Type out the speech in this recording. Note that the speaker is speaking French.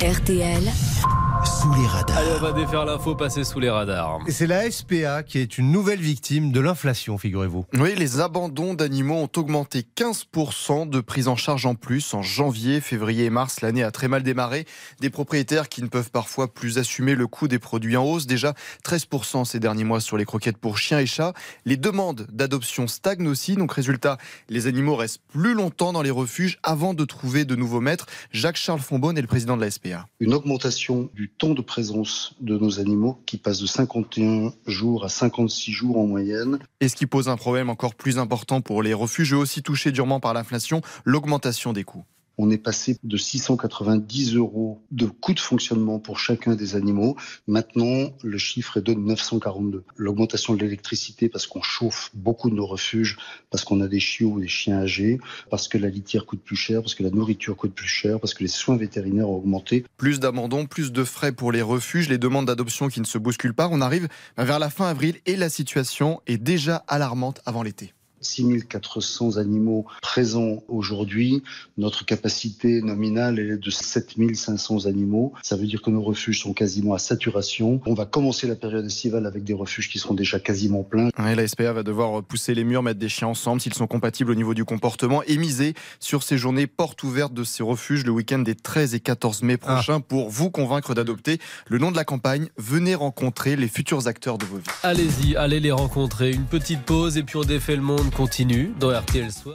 RTL. Sous les radars. Allez, on va défaire l'info, passer sous les radars. Et c'est la SPA qui est une nouvelle victime de l'inflation, figurez-vous. Oui, les abandons d'animaux ont augmenté 15% de prise en charge en plus en janvier, février et mars. L'année a très mal démarré. Des propriétaires qui ne peuvent parfois plus assumer le coût des produits en hausse. Déjà 13% ces derniers mois sur les croquettes pour chiens et chats. Les demandes d'adoption stagnent aussi. Donc résultat, les animaux restent plus longtemps dans les refuges avant de trouver de nouveaux maîtres. Jacques-Charles Fonbonne est le président de la SPA. Une augmentation du temps de présence de nos animaux qui passe de 51 jours à 56 jours en moyenne. Et ce qui pose un problème encore plus important pour les refuges, aussi touchés durement par l'inflation, l'augmentation des coûts. On est passé de 690 euros de coût de fonctionnement pour chacun des animaux. Maintenant, le chiffre est de 942. L'augmentation de l'électricité parce qu'on chauffe beaucoup de nos refuges, parce qu'on a des chiots ou des chiens âgés, parce que la litière coûte plus cher, parce que la nourriture coûte plus cher, parce que les soins vétérinaires ont augmenté. Plus d'abandon, plus de frais pour les refuges, les demandes d'adoption qui ne se bousculent pas. On arrive vers la fin avril et la situation est déjà alarmante avant l'été. 6400 animaux présents aujourd'hui. Notre capacité nominale est de 7500 animaux. Ça veut dire que nos refuges sont quasiment à saturation. On va commencer la période estivale avec des refuges qui seront déjà quasiment pleins. Ouais, la SPA va devoir pousser les murs, mettre des chiens ensemble s'ils sont compatibles au niveau du comportement et miser sur ces journées portes ouvertes de ces refuges le week-end des 13 et 14 mai prochains pour vous convaincre d'adopter. Le nom de la campagne, venez rencontrer les futurs acteurs de vos vies. Allez-y, allez les rencontrer. Une petite pause et puis on défait le monde continue dans RTL Soir.